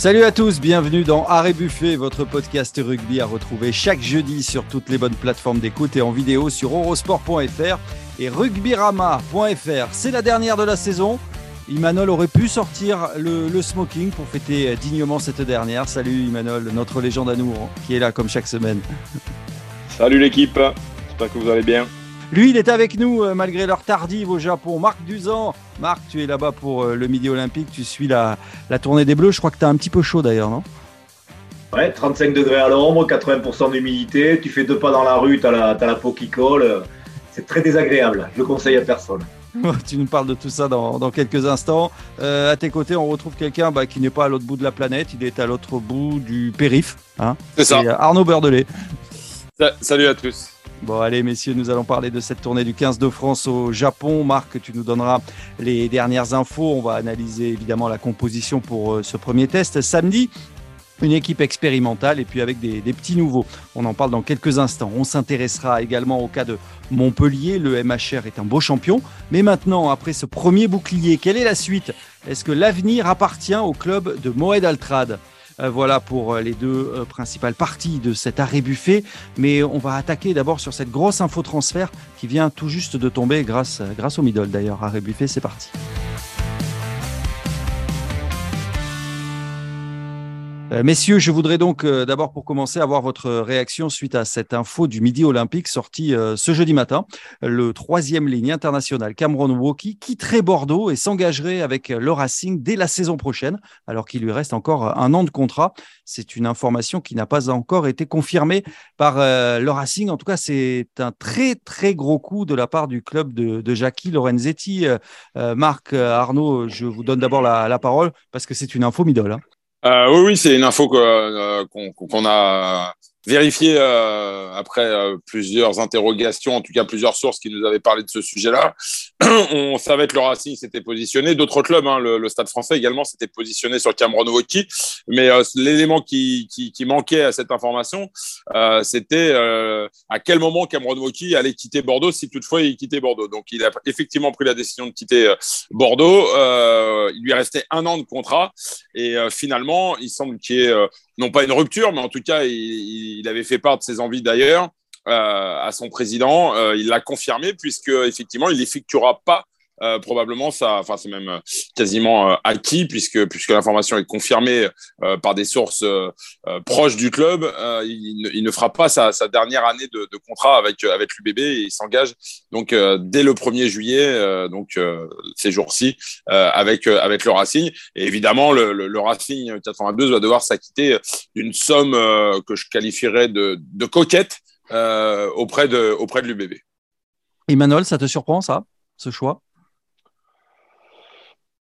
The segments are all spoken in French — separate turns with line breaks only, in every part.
Salut à tous, bienvenue dans Arrêt Buffet, votre podcast rugby à retrouver chaque jeudi sur toutes les bonnes plateformes d'écoute et en vidéo sur eurosport.fr et rugbyrama.fr. C'est la dernière de la saison. Imanol aurait pu sortir le, smoking pour fêter dignement cette dernière. Salut Imanol, notre légende à nous, qui est là comme chaque semaine.
Salut l'équipe, j'espère que vous allez bien.
Lui, il est avec nous euh, malgré l'heure tardive au Japon. Marc Duzan. Marc, tu es là-bas pour euh, le Midi Olympique. Tu suis la, la tournée des Bleus. Je crois que tu as un petit peu chaud d'ailleurs, non?
Ouais, 35 degrés à l'ombre, 80% d'humidité. Tu fais deux pas dans la rue, tu as, la, la peau qui colle. C'est très désagréable. Je le conseille à personne.
tu nous parles de tout ça dans, dans quelques instants. Euh, à tes côtés, on retrouve quelqu'un bah, qui n'est pas à l'autre bout de la planète. Il est à l'autre bout du périph.
Hein C'est ça.
Arnaud Beurdelet.
Salut à tous.
Bon, allez, messieurs, nous allons parler de cette tournée du 15 de France au Japon. Marc, tu nous donneras les dernières infos. On va analyser évidemment la composition pour euh, ce premier test. Samedi, une équipe expérimentale et puis avec des, petits nouveaux. On en parle dans quelques instants. On s'intéressera également au cas de Montpellier. Le MHR est un beau champion. Mais maintenant, après ce premier bouclier, quelle est la suite? Est-ce que l'avenir appartient au club de Moed Altrad? Voilà pour euh, les deux euh, principales parties de cet arrêt buffet. Mais on va attaquer d'abord sur cette grosse info transfert qui vient tout juste de tomber grâce, grâce au middle d'ailleurs. Arrêt buffet, c'est parti. Euh, messieurs, je voudrais donc euh, d'abord pour commencer avoir votre réaction suite à cette info du Midi Olympique sortie euh, ce jeudi matin. Le troisième ligne international Cameron Woki quitterait Bordeaux et s'engagerait avec le Racing dès la saison prochaine, alors qu'il lui reste encore un an de contrat. C'est une information qui n'a pas encore été confirmée par le Racing. En tout cas, c'est un très très gros coup de la part du club de, Jackie Lorenzetti. Marc, Arnaud, je vous donne d'abord la, parole parce que c'est une info middle. Hein.
Euh, oui, oui, c'est une info euh, qu'on a vérifié euh, après euh, plusieurs interrogations, en tout cas plusieurs sources qui nous avaient parlé de ce sujet-là. On savait que le Racing s'était positionné, d'autres clubs, hein, le, Stade français également s'était positionné sur Cameron Woki, mais euh, l'élément qui, qui, manquait à cette information, c'était à quel moment Cameron Woki allait quitter Bordeaux, si toutefois il quittait Bordeaux. Donc il a effectivement pris la décision de quitter Bordeaux. il lui restait un an de contrat et finalement, il semble qu'il y ait non pas une rupture, mais en tout cas, il, avait fait part de ses envies d'ailleurs euh, à son président. Euh, il l'a confirmé puisque effectivement, il n'effectuera pas euh, probablement ça, enfin c'est même euh, quasiment euh, acquis puisque puisque l'information est confirmée par des sources proches du club, il, ne fera pas sa, dernière année de, contrat avec avec l'UBB il s'engage donc dès le 1er juillet, donc ces jours-ci, avec avec le Racing. Et évidemment, le, Racing 82 va devoir s'acquitter d'une somme que je qualifierais de, de coquette auprès de auprès de l'UBB.
Emmanuel, ça te surprend ça, ce choix?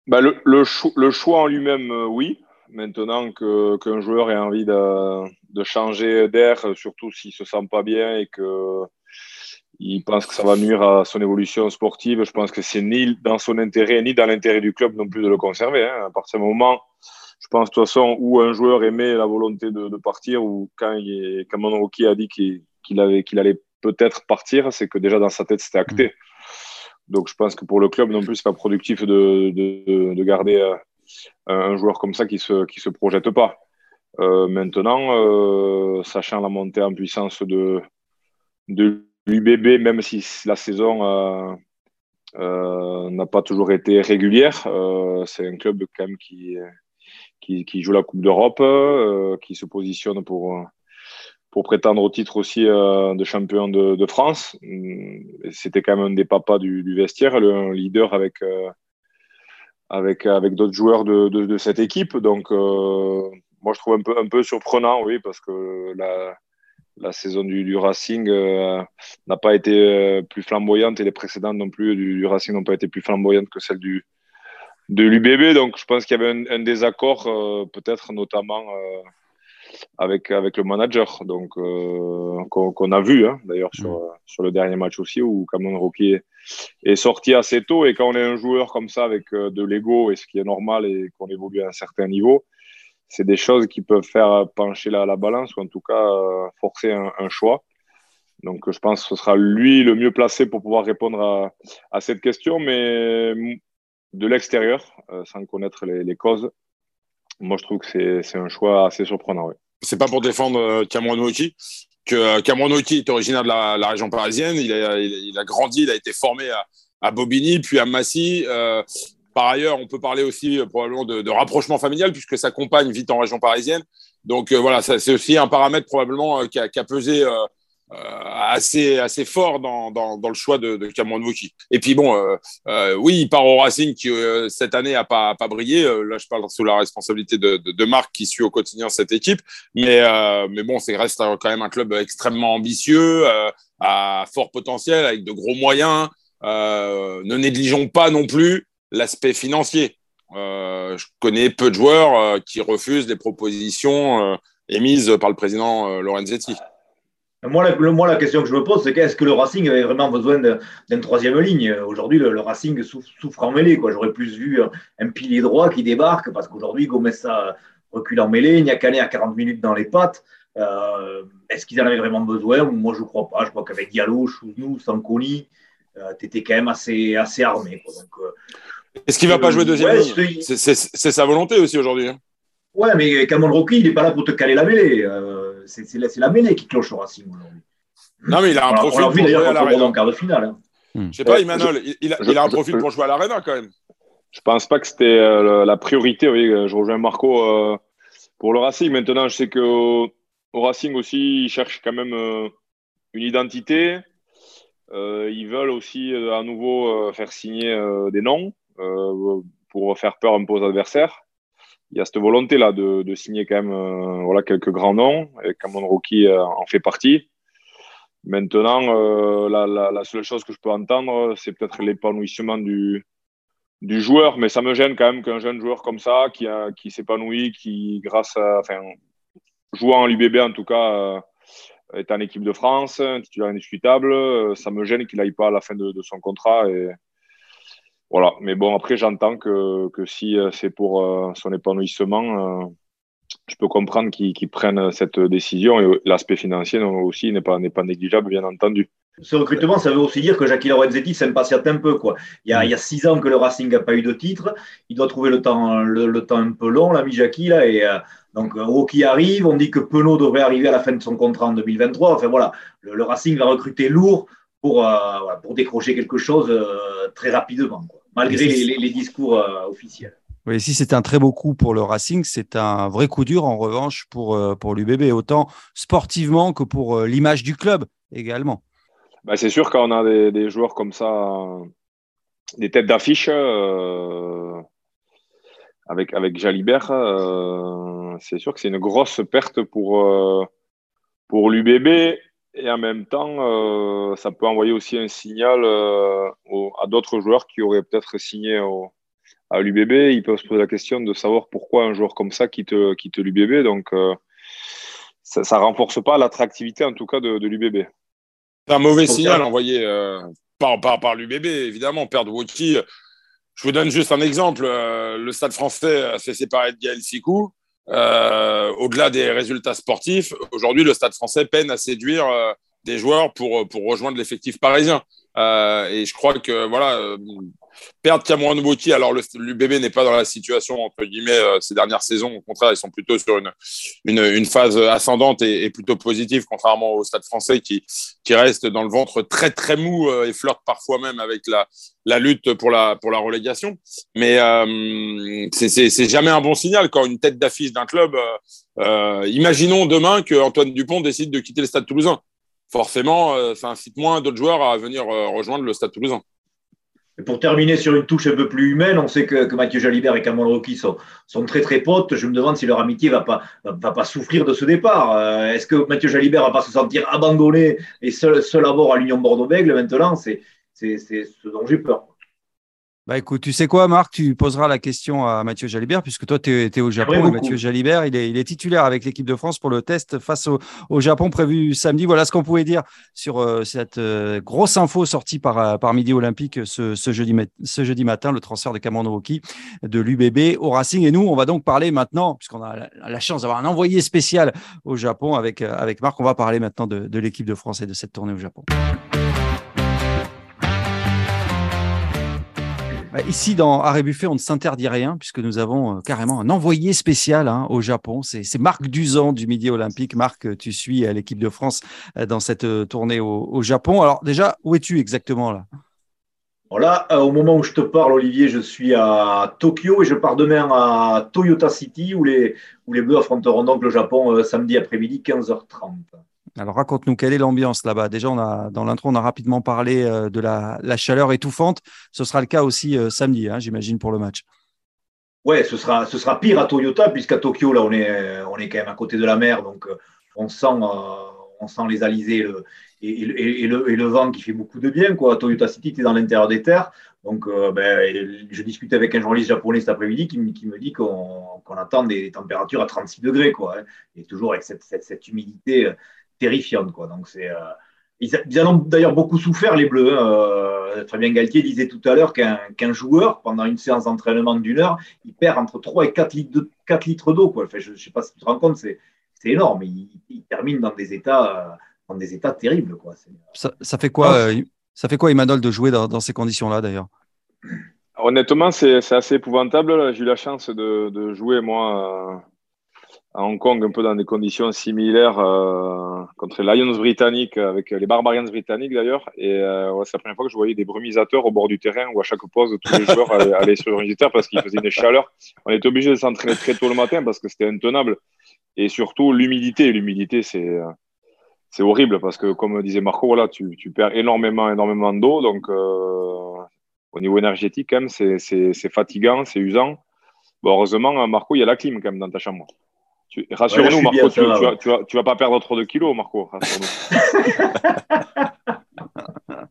Bah, le, le, le, choix en lui-même, euh, oui. Maintenant qu'un joueur ait envie de, de changer d'air, surtout s'il se sent pas bien et que il pense que ça va nuire à son évolution sportive, je pense que c'est ni dans son intérêt ni dans l'intérêt du club non plus de le conserver. Hein. À partir du moment, je pense de toute façon, où un joueur aimait la volonté de, partir ou quand, il, quand Monroki a dit qu'il avait qu'il allait peut-être partir, c'est que déjà dans sa tête c'était acté. Donc je pense que pour le club non plus, c'est pas productif de, de, de garder euh, un joueur comme ça qui se qui se projette pas. Euh, maintenant, euh, sachant la montée en puissance de de l'UBB, même si la saison n'a pas toujours été régulière, c'est un club quand même qui, qui joue la Coupe d'Europe, qui se positionne pour pour prétendre au titre aussi euh, de champion de, France. C'était quand même un des papas du, vestiaire, le leader avec, euh, avec, avec d'autres joueurs de, cette équipe. Donc, euh, moi, je trouve un peu, surprenant, oui, parce que la, saison du, Racing n'a pas été plus flamboyante et les précédentes non plus du, Racing n'ont pas été plus flamboyantes que celles du, de l'UBB. Donc, je pense qu'il y avait un désaccord, peut-être notamment avec, avec le manager, donc euh, qu'on a vu hein, d'ailleurs sur, mm. sur le dernier match aussi, où Cameron Rocky est, sorti assez tôt. Et quand on est un joueur comme ça avec euh, de l'ego, et ce qui est normal, et qu'on évolue à un certain niveau, c'est des choses qui peuvent faire pencher la, la balance, ou en tout cas euh, forcer un, un, choix. Donc je pense que ce sera lui le mieux placé pour pouvoir répondre à, à cette question, mais de l'extérieur, sans connaître les, les causes, moi, je trouve que c'est un choix assez surprenant. Oui.
C'est pas pour défendre Cameron Wauquiez que Cameron Wauquiez est originaire de la, région parisienne. Il a, il a, grandi, il a été formé à, à Bobigny, puis à Massy. Par ailleurs, on peut parler aussi probablement de, rapprochement familial puisque sa compagne vit en région parisienne. Donc voilà, c'est aussi un paramètre probablement qui a, qui, a, pesé euh, assez, assez fort dans, dans, dans, le choix de, de Cameron Wauquiez. Et puis bon, euh, euh, oui, il part au Racing qui cette année a pas, pas brillé. là, je parle sous la responsabilité de, de, de, Marc qui suit au quotidien cette équipe. Mais, mais bon, c'est reste quand même un club extrêmement ambitieux, à fort potentiel, avec de gros moyens. ne négligeons pas non plus l'aspect financier. je connais peu de joueurs qui refusent les propositions émises par le président Lorenzetti.
Moi la, moi, la question que je me pose, c'est qu'est-ce que le Racing avait vraiment besoin d'une troisième ligne? Aujourd'hui, le, Racing souffre, en mêlée. J'aurais plus vu un, pilier droit qui débarque, parce qu'aujourd'hui, Gomessa recule en mêlée, Niakane à 40 minutes dans les pattes. Euh, est-ce qu'ils en avaient vraiment besoin? Moi, je ne crois pas. Je crois qu'avec Diallo, Chouznou, Sankoni, euh, tu étais quand même assez, assez armé.
Euh, Est-ce qu'il ne va pas jouer deuxième ligne? C'est sa volonté aussi aujourd'hui. Hein.
Ouais, mais Cameron Rocky, il n'est pas là pour te caler la mêlée c'est la, la mêlée qui cloche au Racing aujourd'hui.
Non, mais il a un profil pour jouer à l'arena.
en quart de finale. Hein.
Hmm. Je sais pas, Emmanuel, il, a, un profil pour jouer à l'arena quand même.
Je pense pas que c'était euh, la priorité. Oui, je rejoins Marco euh, pour le Racing. Maintenant, je sais qu'au au Racing aussi, ils cherchent quand même euh, une identité. ils veulent aussi à nouveau faire signer des noms pour faire peur un peu aux adversaires il y a cette volonté là de, signer quand même euh, voilà quelques grands noms et Cameron Rocky euh, en fait partie. Maintenant, euh, la, seule chose que je peux entendre, c'est peut-être l'épanouissement du, joueur, mais ça me gêne quand même qu'un jeune joueur comme ça, qui, a, qui s'épanouit, qui grâce à, enfin, jouant en l'UBB en tout cas, est en équipe de France, titulaire indiscutable, ça me gêne qu'il n'aille pas à la fin de, de son contrat et, voilà. Mais bon, après, j'entends que, que si euh, c'est pour euh, son épanouissement, euh, je peux comprendre qu'ils prennent cette décision. Et l'aspect financier aussi n'est pas, pas négligeable, bien entendu.
Ce recrutement, ça veut aussi dire que Jackie Lorenzetti s'impatiente un peu. Quoi. Il, y a, il y a six ans que le Racing n'a pas eu de titre. Il doit trouver le temps, le, temps un peu long, l'ami Jackie. Là, et, donc, Rocky arrive. On dit que Penaud devrait arriver à la fin de son contrat en 2023. Enfin, voilà, le, Racing va recruter lourd pour, pour décrocher quelque chose très rapidement. Quoi malgré les, discours euh, officiels.
Oui, si c'est un très beau coup pour le Racing, c'est un vrai coup dur en revanche pour, euh, pour l'UBB, autant sportivement que pour euh, l'image du club également.
Bah, c'est sûr quand on a des, joueurs comme ça, des têtes d'affiche avec, avec Jalibert, c'est sûr que c'est une grosse perte pour, pour l'UBB et en même temps, euh, ça peut envoyer aussi un signal euh, à d'autres joueurs qui auraient peut-être signé à l'UBB. Ils peuvent se poser la question de savoir pourquoi un joueur comme ça quitte, quitte l'UBB. Donc, euh, ça ne renforce pas l'attractivité, en tout cas, de, l'UBB.
C'est un mauvais signal envoyé par, par, par l'UBB, évidemment. Perdre Wauquiez. Je vous donne juste un exemple. le Stade français s'est séparé de Gaël Sikou. Euh, au-delà des résultats sportifs, aujourd'hui, le Stade français peine à séduire euh, des joueurs pour, pour rejoindre l'effectif parisien. Euh, et je crois que voilà, euh, perdre Cameron Wauquiez, alors l'UBB n'est pas dans la situation entre guillemets euh, ces dernières saisons. Au contraire, ils sont plutôt sur une, phase ascendante et, plutôt positive, contrairement au Stade Français qui, reste dans le ventre très très mou et flirte parfois même avec la, la lutte pour la pour la relégation. Mais euh, c'est jamais un bon signal quand une tête d'affiche d'un club. imaginons demain que Antoine Dupont décide de quitter le Stade Toulousain forcément, euh, ça incite moins d'autres joueurs à venir euh, rejoindre le Stade toulousain.
Pour terminer sur une touche un peu plus humaine, on sait que, Mathieu Jalibert et Cameron Rocky sont, sont, très très potes. Je me demande si leur amitié va pas, va, pas souffrir de ce départ. Euh, est-ce que Mathieu Jalibert va pas se sentir abandonné et seul, seul à bord à l'Union Bordeaux-Bègle maintenant C'est ce dont j'ai peur.
Bah écoute, tu sais quoi, Marc, tu poseras la question à Mathieu Jalibert, puisque toi, tu es, au Japon. Et Mathieu Jalibert, il est, il est, titulaire avec l'équipe de France pour le test face au, Japon prévu samedi. Voilà ce qu'on pouvait dire sur euh, cette euh, grosse info sortie par, euh, par Midi Olympique ce, ce, jeudi, ce jeudi matin, le transfert de Cameron de l'UBB au Racing. Et nous, on va donc parler maintenant, puisqu'on a la, chance d'avoir un envoyé spécial au Japon avec, avec Marc, on va parler maintenant de, de l'équipe de France et de cette tournée au Japon. Ici, dans Arrêt Buffet, on ne s'interdit rien puisque nous avons euh, carrément un envoyé spécial hein, au Japon. C'est Marc Duzan du Midi Olympique. Marc, tu suis l'équipe de France euh, dans cette euh, tournée au, Japon. Alors déjà, où es-tu exactement là?
Voilà, au moment où je te parle, Olivier, je suis à Tokyo et je pars demain à Toyota City où les, où les Bleus affronteront donc le Japon samedi après-midi 15h30.
Alors raconte-nous quelle est l'ambiance là-bas? Déjà, dans l'intro, on a rapidement parlé euh, de la, chaleur étouffante. Ce sera le cas aussi euh, samedi, hein, j'imagine, pour le match.
Ouais, ce sera, ce sera pire à Toyota, puisqu'à Tokyo, là, on est, on est quand même à côté de la mer, donc euh, on sent, on sent les alizés et, le, vent qui fait beaucoup de bien. Quoi. Toyota City, tu es dans l'intérieur des terres. Donc, ben, je discutais avec un journaliste japonais cet après-midi qui, me dit qu'on attend des températures à 36 degrés, quoi, hein. et toujours avec cette, cette humidité terrifiante. Quoi. Donc, c'est. Euh, ils, ils, en ont d'ailleurs beaucoup souffert, les Bleus. Hein. Euh, Fabien Galtier disait tout à l'heure qu'un joueur, pendant une séance d'entraînement d'une heure, il perd entre 3 et 4 litres, de, 4 litres d'eau. Quoi. Enfin, je ne sais pas si tu te rends compte, c'est énorme. Il, il, termine dans des états, dans des états terribles. Quoi.
Ça, ça, fait quoi, euh, ça fait quoi, Emmanuel, de jouer dans, dans ces conditions-là, d'ailleurs?
Honnêtement, c'est assez épouvantable. J'ai eu la chance de, de jouer, moi, à Hong Kong, un peu dans des conditions similaires euh, contre les Lions britanniques, avec les Barbarians britanniques d'ailleurs. Et euh, c'est la première fois que je voyais des brumisateurs au bord du terrain où à chaque pause, tous les joueurs allaient, sur le brumisateur parce qu'il faisait une chaleur. On était obligé de s'entraîner très tôt le matin parce que c'était intenable. Et surtout, l'humidité. L'humidité, c'est. C'est horrible parce que, comme disait Marco, voilà, tu, tu perds énormément, énormément d'eau. Donc, euh, au niveau énergétique, même, c'est fatigant, c'est usant. Heureusement, Marco, il y a la clim quand même dans ta chambre. Rassure-nous, Marco, tu, tu, vas, tu, vas, pas perdre trop de kilos, Marco.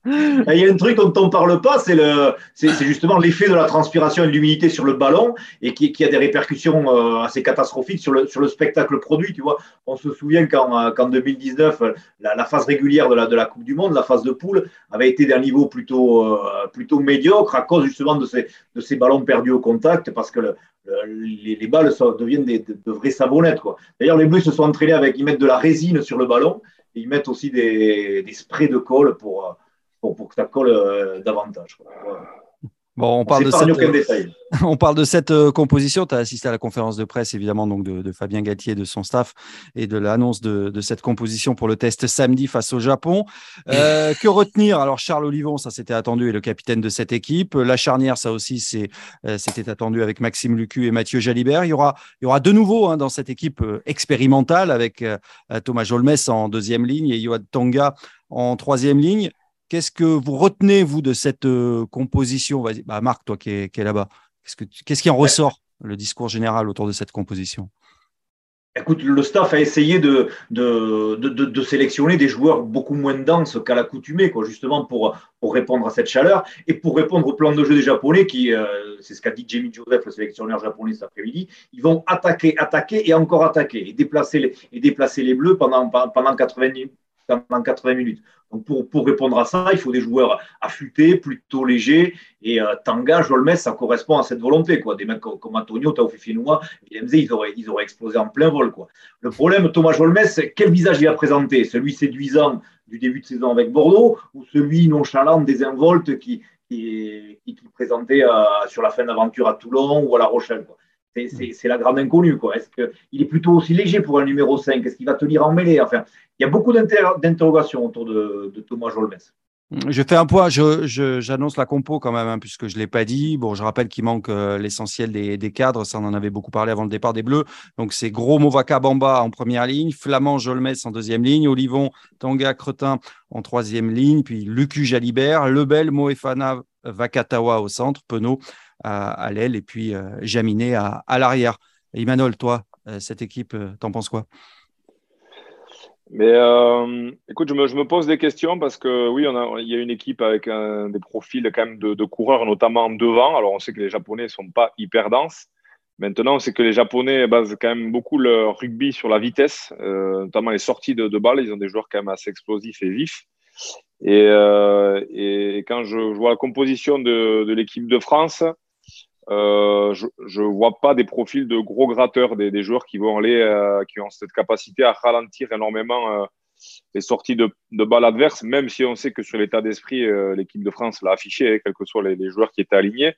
Il y a un truc dont on ne parle pas, c'est le, c'est justement l'effet de la transpiration et de l'humidité sur le ballon et qui, a des répercussions euh, assez catastrophiques sur le, sur le spectacle produit. Tu vois, on se souvient qu'en euh, qu 2019, la, la, phase régulière de la, de la Coupe du Monde, la phase de poule, avait été d'un niveau plutôt, euh, plutôt médiocre à cause justement de ces, de ces ballons perdus au contact parce que le, les, les, balles deviennent des, de, de vraies savonnettes. D'ailleurs, les Bleus se sont entraînés avec, ils mettent de la résine sur le ballon ils mettent aussi des, sprays de colle pour pour, que ça colle euh, davantage.
Bon, on, parle de cette, on parle de cette euh, composition. Tu as assisté à la conférence de presse, évidemment, donc de, Fabien Galtier et de son staff et de l'annonce de, cette composition pour le test samedi face au Japon. Euh, que retenir? Alors, Charles Olivon, ça c'était attendu, est le capitaine de cette équipe. La charnière, ça aussi, c'était attendu avec Maxime Lucu et Mathieu Jalibert. Il y aura, il y aura de nouveau hein, dans cette équipe expérimentale avec Thomas Jolmes en deuxième ligne et Yoad Tonga en troisième ligne. Qu'est-ce que vous retenez, vous, de cette euh, composition? Bah, Marc, toi qui es, là-bas, qu'est-ce, qui en ressort, le discours général autour de cette composition?
Écoute, le staff a essayé de, de, sélectionner des joueurs beaucoup moins denses qu'à l'accoutumée, quoi, justement pour, pour répondre à cette chaleur et pour répondre au plan de jeu des Japonais, qui, euh, c'est ce qu'a dit Jamie Joseph, le sélectionneur japonais cet après-midi, ils vont attaquer, attaquer et encore attaquer et déplacer les, et déplacer les Bleus pendant, pendant 80, pendant 80 minutes. Donc pour, pour, répondre à ça, il faut des joueurs affûtés, plutôt légers. Et euh, Tanga, Jolmes, ça correspond à cette volonté. Quoi. Des mecs comme Antonio, Taoufifinoa, ils auraient, ils auraient explosé en plein vol. Quoi. Le problème, Thomas Jolmes, quel visage il a présenté? Celui séduisant du début de saison avec Bordeaux ou celui nonchalant, désinvolte qui, qui, qui, présentait euh, sur la fin d'aventure à Toulon ou à La Rochelle. C'est la grande inconnue. Est-ce qu'il est plutôt aussi léger pour un numéro 5 Est-ce qu'il va tenir en mêlée? Enfin, il y a beaucoup d'interrogations autour de, Thomas Jolmes.
Je fais un point, j'annonce la compo quand même, hein, puisque je ne l'ai pas dit. Bon, je rappelle qu'il manque euh, l'essentiel des, cadres, ça on en avait beaucoup parlé avant le départ des Bleus. Donc c'est Gros Movaka Bamba en première ligne, Flamand Jolmes en deuxième ligne, Olivon Tanga Cretin en troisième ligne, puis Lucu Jalibert, Lebel Moefana Vakatawa au centre, Penaud à, l'aile et puis euh, Jaminet à, à l'arrière. Imanol, toi, euh, cette équipe, t'en penses quoi?
Mais euh, écoute, je me, je me, pose des questions parce que oui, on a, il y a une équipe avec des profils quand même de, coureurs, notamment devant. Alors, on sait que les Japonais ne sont pas hyper denses. Maintenant, on sait que les Japonais basent quand même beaucoup leur rugby sur la vitesse, euh, notamment les sorties de, de balles. Ils ont des joueurs quand même assez explosifs et vifs. Et, euh, et quand je, je, vois la composition de, de l'équipe de France, euh, je ne vois pas des profils de gros gratteurs, des, joueurs qui vont aller, euh, qui ont cette capacité à ralentir énormément euh, les sorties de, de balles adverses, même si on sait que sur l'état d'esprit, l'équipe de France l'a affiché, hein, quels que soient les, joueurs qui étaient alignés.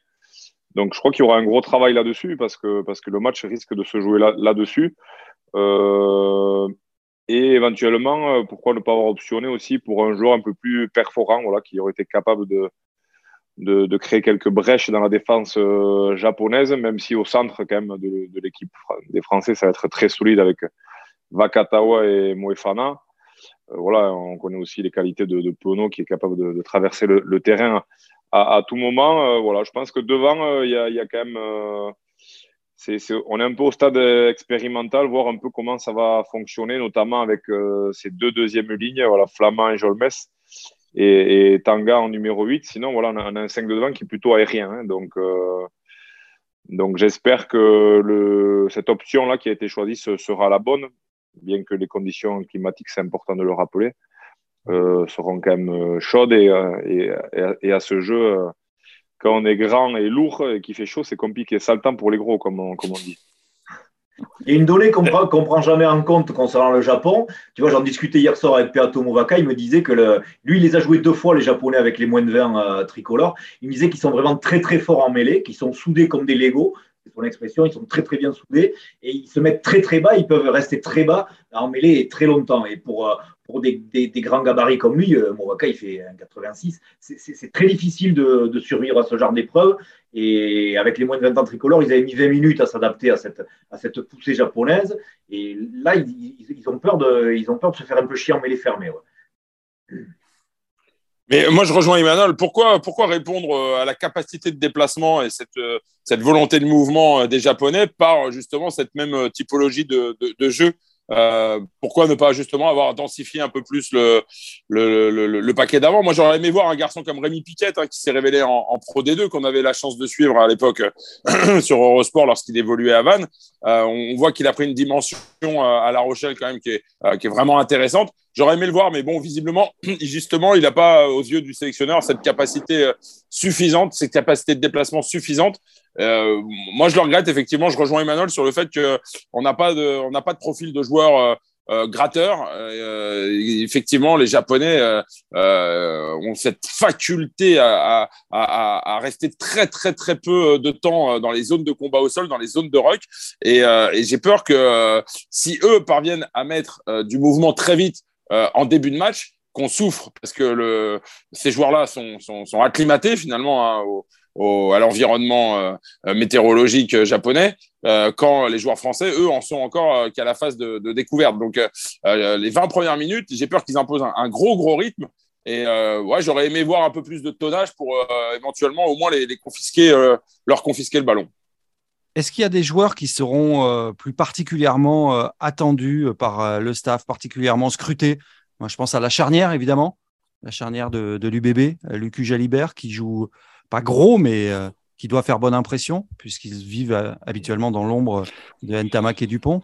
Donc, je crois qu'il y aura un gros travail là-dessus parce que, parce que le match risque de se jouer là-dessus. Euh, et éventuellement, euh, pourquoi ne pas avoir optionné aussi pour un joueur un peu plus perforant, voilà, qui aurait été capable de, de, créer quelques brèches dans la défense euh, japonaise, même si au centre quand même de, l'équipe des Français, ça va être très solide avec Vakatawa et Moefana. voilà, on connaît aussi les qualités de, Pono qui est capable de, traverser le, terrain à, tout moment. voilà, je pense que devant, il y, a, quand même on est un peu au stade expérimental, voir un peu comment ça va fonctionner, notamment avec euh, ces deux deuxièmes lignes, voilà, Flamand et Jolmes, et, Tanga en numéro 8. Sinon, voilà, on a, un 5 de devant qui est plutôt aérien. Hein. donc, euh, donc j'espère que cette option-là qui a été choisie sera la bonne, bien que les conditions climatiques, c'est important de le rappeler, euh, seront quand même chaudes. Et, et, et à ce jeu quand on est grand et lourd et qu'il fait chaud, c'est compliqué. Ça le temps pour les gros, comme on, comme on dit.
Il y a une donnée qu'on ne prend, jamais en compte concernant le Japon. Tu vois, j'en discutais hier soir avec Peato Movaka. Il me disait que lui, il les a joués deux fois, les Japonais, avec les moins de 20 euh, tricolores. Il me disait qu'ils sont vraiment très, très forts en mêlée, qu'ils sont soudés comme des Legos. C'est son expression. Ils sont très, très bien soudés. Et ils se mettent très, très bas. Ils peuvent rester très bas en mêlée très longtemps. Et pour, euh, pour des, grands gabarits comme lui, euh, Mowaka, il fait 1,86. C'est très difficile de, survivre à ce genre d'épreuve. Et avec les moins de 20 ans tricolores, ils avaient mis 20 minutes à s'adapter à cette, poussée japonaise. Et là, ils, ont peur de, ils ont peur de se faire un peu chier en mêlée fermée.
Mais moi, je rejoins Emmanuel. Pourquoi, répondre euh, à la capacité de déplacement et cette, euh, volonté de mouvement des Japonais par justement cette même typologie de jeu? Euh, pourquoi ne pas justement avoir densifié un peu plus le, le, le, paquet d'avant? Moi, j'aurais aimé voir un garçon comme Rémi Piquet, hein, qui s'est révélé en, Pro D2, qu'on avait la chance de suivre à l'époque sur Eurosport lorsqu'il évoluait à Vannes. Euh, on voit qu'il a pris une dimension euh, à La Rochelle quand même qui est, qui est vraiment intéressante. J'aurais aimé le voir, mais bon, visiblement, justement, il n'a pas, aux yeux du sélectionneur, cette capacité suffisante, cette capacité de déplacement suffisante euh, moi, je le regrette, effectivement. Je rejoins Emmanuel sur le fait qu'on n'a pas, de, on pas de profil de joueur euh, euh, gratteur. effectivement, les Japonais ont cette faculté à, rester très, très, très peu de temps dans les zones de combat au sol, dans les zones de rock. Et, j'ai peur que si eux parviennent à mettre du mouvement très vite en début de match, qu'on souffre parce que ces joueurs-là sont, sont, sont, acclimatés finalement hein, au, à l'environnement euh, euh, météorologique euh, japonais, quand les joueurs français, eux, en sont encore qu'à la phase de, découverte. Donc, les 20 premières minutes, j'ai peur qu'ils imposent un, gros, gros rythme. Et ouais, j'aurais aimé voir un peu plus de tonnage pour éventuellement au moins les, confisquer, leur confisquer le ballon.
Est-ce qu'il y a des joueurs qui seront plus particulièrement attendus par le staff, particulièrement scrutés? Moi, je pense à la charnière, évidemment, la charnière de, de l'UBB, Lucu Jalibert, qui joue pas gros, mais euh, qui doit faire bonne impression, puisqu'ils vivent euh, habituellement dans l'ombre de Ntamak et Dupont.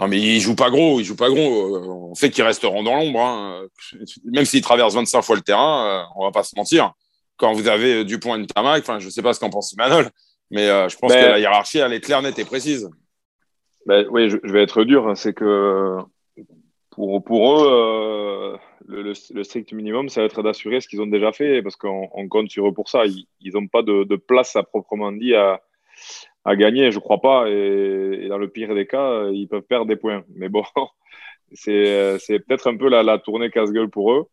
Non, mais ils jouent pas gros, ils jouent pas gros. Euh, on sait qu'ils resteront dans l'ombre. Hein. Même s'ils traversent 25 fois le terrain, on va pas se mentir. Quand vous avez Dupont et Ntamak, enfin, je sais pas ce qu'en pense Manol, mais je pense que la hiérarchie, elle est claire, nette et précise.
Ben, oui, je, vais être dur. Hein. C'est que pour, pour eux, le, strict minimum, ça va être d'assurer ce qu'ils ont déjà fait, parce qu'on compte sur eux pour ça. Ils n'ont pas de, place à proprement dit à, gagner, je crois pas. Et, dans le pire des cas, ils peuvent perdre des points. Mais bon, c'est peut-être un peu la, tournée casse-gueule pour eux.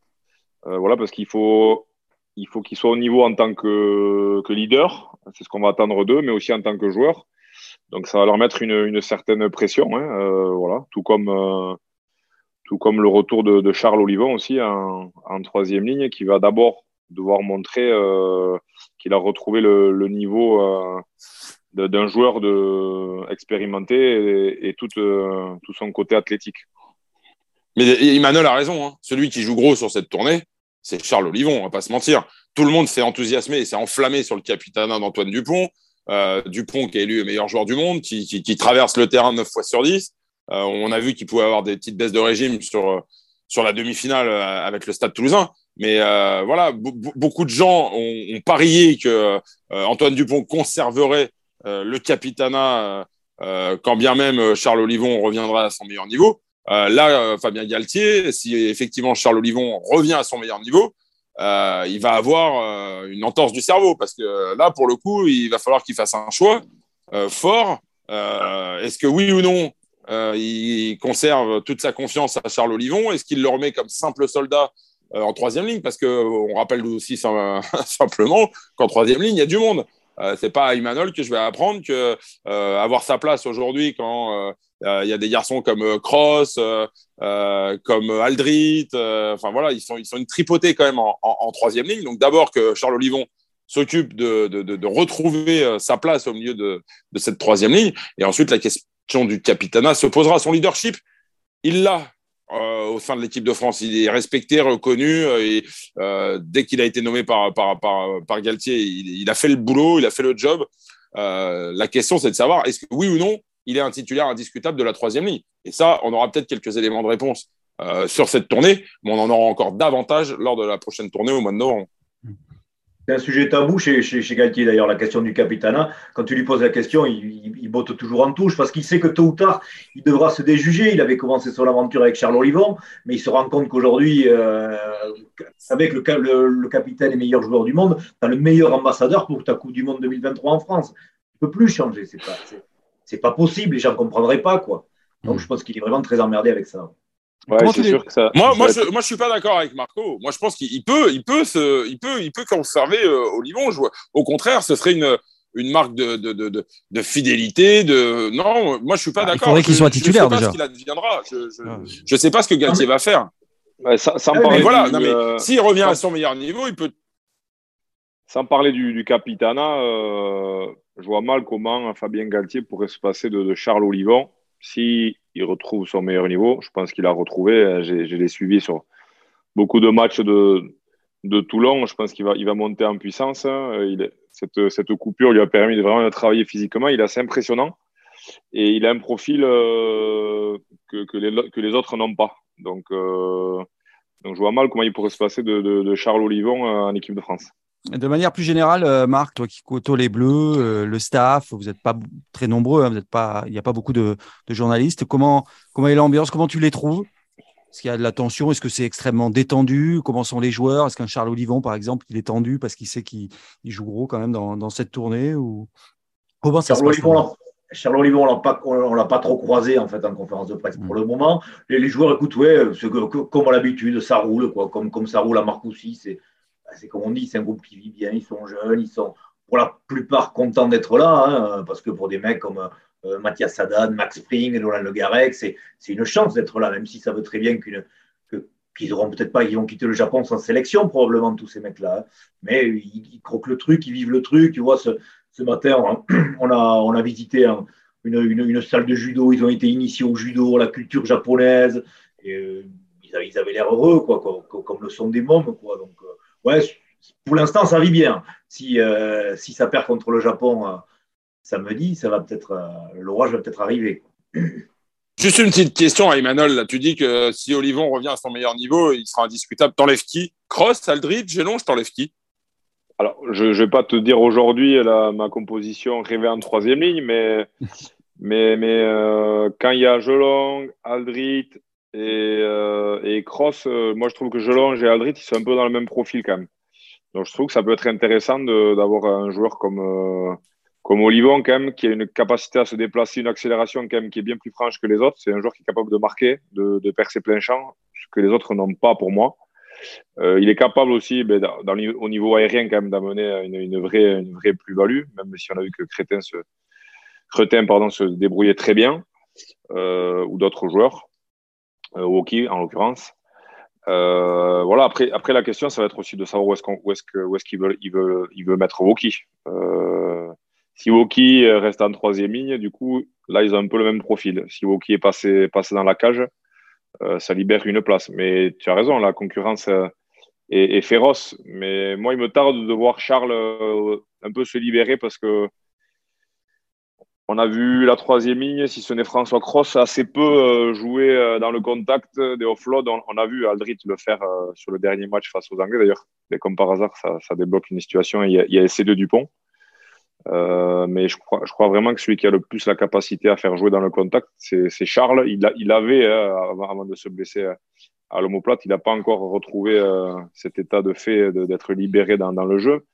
Euh, voilà, parce qu'il faut il faut qu'ils soient au niveau en tant que, leader, c'est ce qu'on va attendre d'eux, mais aussi en tant que joueur. Donc ça va leur mettre une, certaine pression, hein, euh, voilà, tout comme euh, tout comme le retour de, Charles Olivon aussi en, troisième ligne, qui va d'abord devoir montrer euh, qu'il a retrouvé le, niveau euh, d'un joueur de, expérimenté et, tout, euh, tout, son côté athlétique.
Mais Emmanuel a raison, hein. celui qui joue gros sur cette tournée, c'est Charles Olivon, on va pas se mentir. Tout le monde s'est enthousiasmé et s'est enflammé sur le capitaine d'Antoine Dupont. Dupont qui est élu le meilleur joueur du monde, qui, qui traverse le terrain 9 fois sur 10. Euh, on a vu qu'il pouvait avoir des petites baisses de régime sur, euh, sur la demi-finale euh, avec le Stade toulousain. Mais voilà, beaucoup de gens ont, parié que Antoine Dupont conserverait le capitanat quand bien même Charles Olivon reviendra à son meilleur niveau. là, Fabien Galtier, si effectivement Charles Olivon revient à son meilleur niveau, il va avoir une entorse du cerveau parce que là, pour le coup, il va falloir qu'il fasse un choix fort. Est-ce que oui ou non, il conserve toute sa confiance à Charles Olivon Est-ce qu'il le remet comme simple soldat en troisième ligne? Parce qu'on rappelle aussi simplement qu'en troisième ligne, il y a du monde. Euh, c'est pas à Imanol que je vais apprendre que euh, avoir sa place aujourd'hui quand euh, il y a des garçons comme Cross, comme Aldrit, enfin voilà, ils sont ils sont une tripotée quand même en, troisième ligne. Donc d'abord que Charles Olivon s'occupe de, retrouver sa place au milieu de cette troisième ligne. Et ensuite, la question du capitana se posera. Son leadership, il l'a euh, au sein de l'équipe de France. Il est respecté, reconnu. Euh, et euh, dès qu'il a été nommé par, par, par, Galtier, il, a fait le boulot, il a fait le job. la question, c'est de savoir est-ce que oui ou non, il est un titulaire indiscutable de la troisième ligne. Et ça, on aura peut-être quelques éléments de réponse sur cette tournée, mais on en aura encore davantage lors de la prochaine tournée au mois de novembre.
C'est un sujet tabou chez, chez, Galtier d'ailleurs, la question du capitana. Quand tu lui poses la question, il, il, botte toujours en touche parce qu'il sait que tôt ou tard, il devra se déjuger. Il avait commencé son aventure avec Charles Olivon, mais il se rend compte qu'aujourd'hui, euh, avec le, le, le, capitaine et meilleur joueur du monde, tu as le meilleur ambassadeur pour ta Coupe du Monde 2023 en France. Tu ne peux plus changer, c'est pas, c'est, pas possible, les gens ne comprendraient pas. quoi. Donc mm. je pense qu'il est vraiment très emmerdé avec ça.
Ouais, c'est sûr que ça. Moi, moi, je, moi, je suis pas d'accord avec Marco. Moi, je pense qu'il peut, il peut, se, il peut, il peut conserver euh, Olivon. Au contraire, ce serait une, une marque de, de, de, de, fidélité. De non, moi, je suis pas ah, d'accord.
Il faudrait qu'il soit titulaire
je sais
pas
Ce qu'il adviendra. Je, je, ah. je, sais pas ce que Galtier va faire.
Ouais, ça, sans parler
mais voilà, mais euh, s'il revient à son meilleur niveau, il peut.
Sans parler du, du capitana, euh, je vois mal comment Fabien Galtier pourrait se passer de, Charles Olivon si il retrouve son meilleur niveau. Je pense qu'il a retrouvé. Je l'ai suivi sur beaucoup de matchs de, de Toulon. Je pense qu'il va, il va monter en puissance. Il, cette, cette, coupure lui a permis de vraiment travailler physiquement. Il est assez impressionnant. Et il a un profil euh, que, que, les, que, les, autres n'ont pas. Donc, euh, donc, je vois mal comment il pourrait se passer de Charles Olivon euh, en équipe de France.
De manière plus générale, euh, Marc, toi qui côtoies les Bleus, euh, le staff, vous n'êtes pas très nombreux, hein, vous pas, il n'y a pas beaucoup de, journalistes. Comment, comment est l'ambiance? Comment tu les trouves? Est-ce qu'il y a de la tension? Est-ce que c'est extrêmement détendu? Comment sont les joueurs? Est-ce qu'un Charles Olivon, par exemple, il est tendu parce qu'il sait qu'il joue gros quand même dans, cette tournée ou...
Comment ça Charles Olivon, Charles Olivon, on ne l'a pas trop croisé en fait en conférence de presse pour mm. le moment. Les, joueurs écoutent, ouais, comme à l'habitude, ça roule, quoi, comme, comme ça roule à Marcoussis. C'est bah, c'est comme on dit, c'est un groupe qui vit bien, ils sont jeunes, ils sont pour la plupart contents d'être là, hein, parce que pour des mecs comme euh, Mathias Haddad, Max Spring, Nolan Le Garec, c'est une chance d'être là, même si ça veut très bien qu'ils qu'ils auront peut-être pas, ils vont quitter le Japon sans sélection, probablement, tous ces mecs-là. Hein. Mais ils, croquent le truc, ils vivent le truc. Tu vois, ce, matin, on a, on a visité une, une, salle de judo, ils ont été initiés au judo, la culture japonaise. Et, euh, ils avaient l'air heureux, quoi, comme, le sont des mômes. Quoi. Euh, ouais, pour l'instant, ça vit bien. Si, euh, si ça perd contre le Japon euh, samedi, ça va peut-être, euh, l'orage va peut-être arriver.
Juste une petite question à Emmanuel. Tu dis que si Olivon revient à son meilleur niveau, il sera indiscutable. T'enlèves qui? Cross, Aldrid, Gélon, je t'enlève qui?
Alors, je ne vais pas te dire aujourd'hui ma composition rêvée en troisième ligne, mais, mais, mais quand il y a Gelong, Aldrit, et, euh, et Cross, euh, moi je trouve que Jelonge et Aldrit, ils sont un peu dans le même profil quand même. Donc je trouve que ça peut être intéressant d'avoir un joueur comme, euh, comme Olivon quand même, qui a une capacité à se déplacer, une accélération quand même qui est bien plus franche que les autres. C'est un joueur qui est capable de marquer, de, de percer plein champ, ce que les autres n'ont pas pour moi. Il est capable aussi, ben, au niveau aérien, quand même, d'amener une, une, vraie, une vraie plus-value, même si on a vu que se, Cretin pardon, se débrouillait très bien, ou d'autres joueurs. Euh, au hockey en l'occurrence. Euh, voilà, après, après la question, ça va être aussi de savoir où est-ce qu'on, est-ce que, où est-ce qu'il veut, il veut, il veut mettre Woki. Euh, si Woki reste en troisième ligne, du coup, là, ils ont un peu le même profil. Si Woki est passé, passé dans la cage, euh, ça libère une place. Mais tu as raison, la concurrence est, féroce. Mais moi, il me tarde de voir Charles un peu se libérer parce que on a vu la troisième ligne, si ce n'est François Cross, assez peu euh, jouer euh, dans le contact des offloads. On, a vu Aldrit le faire euh, sur le dernier match face aux Anglais d'ailleurs. Mais comme par hasard, ça, débloque une situation. Il y a, il y a de Dupont. mais je crois, vraiment que celui qui a le plus la capacité à faire jouer dans le contact, c'est Charles. Il, avait, avant, de se blesser à l'omoplate, il n'a pas encore retrouvé cet état de fait d'être libéré dans, dans, le jeu.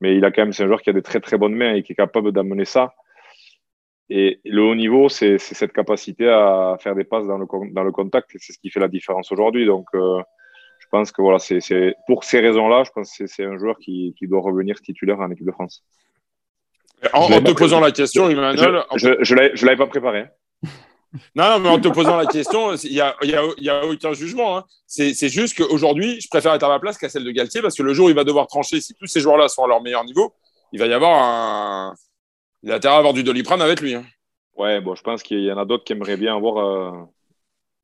Mais il a quand même, c'est un joueur qui a des très très bonnes mains et qui est capable d'amener ça. Et le haut niveau, c'est cette capacité à faire des passes dans le, dans le contact. C'est ce qui fait la différence aujourd'hui. Donc, je pense que voilà, c'est pour ces raisons-là, je pense que c'est un joueur qui, qui, doit revenir titulaire en équipe de France.
En, te posant la question, Emmanuel.
Je ne l'avais pas préparé.
Non, non, mais en te posant la question, il n'y a, y a, y a, aucun jugement. Hein. C'est juste qu'aujourd'hui, je préfère être à ma place qu'à celle de Galtier parce que le jour où il va devoir trancher, si tous ces joueurs-là sont à leur meilleur niveau, il va y avoir un. Il a intérêt à avoir du doliprane avec lui. Hein.
Ouais, bon, je pense qu'il y en a d'autres qui aimeraient bien avoir euh,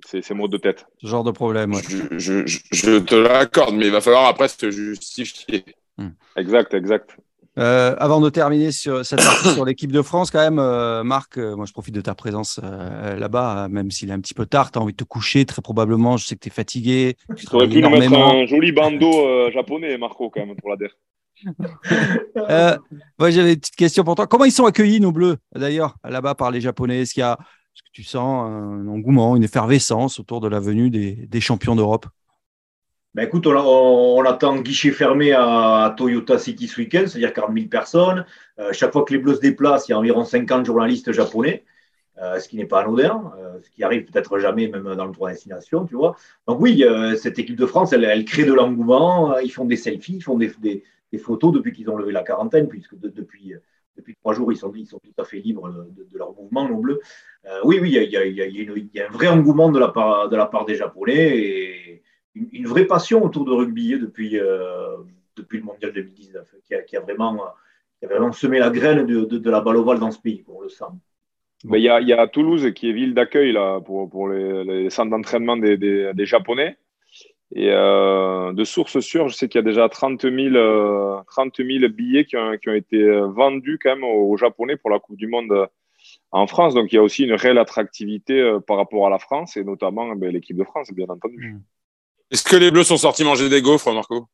ces, ces, mots de tête.
Ce genre de problème, ouais.
je, je, je, te l'accorde, mais il va falloir après se justifier.
Hmm. Exact, exact.
Euh, avant de terminer sur cette partie sur l'équipe de France, quand même, euh, Marc, euh, moi je profite de ta présence euh, là-bas, même s'il est un petit peu tard, tu as envie de te coucher très probablement, je sais que tu es fatigué.
Tu aurais pu nous mettre un joli bandeau japonais, Marco, quand même, pour la DER.
Moi j'avais une petite question pour toi. Comment ils sont accueillis, nos bleus, d'ailleurs, là-bas par les Japonais? Est-ce qu'il y a, est-ce que tu sens un engouement, une effervescence autour de la venue des, des champions d'Europe?
Ben écoute, on, attend guichet fermé à, Toyota City ce week-end, c'est-à-dire 40 000 personnes. Euh, chaque fois que les Bleus se déplacent, il y a environ 50 journalistes japonais, euh, ce qui n'est pas anodin, euh, ce qui arrive peut-être jamais même dans le droit destination, tu vois. Donc oui, cette équipe de France, elle, crée de l'engouement, ils font des selfies, ils font des, photos depuis qu'ils ont levé la quarantaine, puisque depuis, depuis trois jours, ils sont, ils sont tout à fait libres de, leur mouvement, nos Bleus. oui, oui, il y, y, a, un vrai engouement de la part, de la part des Japonais et une, vraie passion autour de rugby depuis, euh, depuis le mondial 2019, qui a, qui a, vraiment, qui a vraiment semé la graine de, de, la balle ovale dans ce pays, on le sent.
Il y, a, Toulouse qui est ville d'accueil pour, pour les, centres d'entraînement des, des, des, Japonais. Et euh, de sources sûres, je sais qu'il y a déjà 30 000, 30 000 billets qui ont, qui ont, été vendus quand même aux, Japonais pour la Coupe du Monde en France. Donc il y a aussi une réelle attractivité euh, par rapport à la France et notamment ben, l'équipe de France, bien entendu.
Mmh. Est-ce que les Bleus sont sortis manger des gaufres, Marco?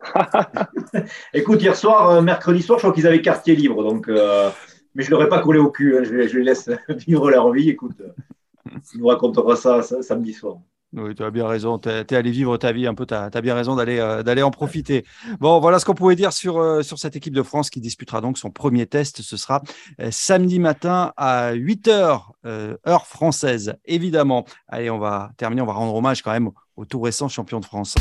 Écoute, hier soir, euh, mercredi soir, je crois qu'ils avaient quartier libre. Donc, euh, mais je ne l'aurais pas collé au cul. Hein. Je, les, laisse vivre leur vie. Écoute, euh, tu nous raconteras ça, samedi soir.
Oui, tu as bien raison. Tu es, allé vivre ta vie un peu. Tu as, bien raison d'aller d'aller en profiter. Bon, voilà ce qu'on pouvait dire sur, sur cette équipe de France qui disputera donc son premier test. Ce sera samedi matin à 8 h, heure française, évidemment. Allez, on va terminer. On va rendre hommage quand même au tout récent champion de France.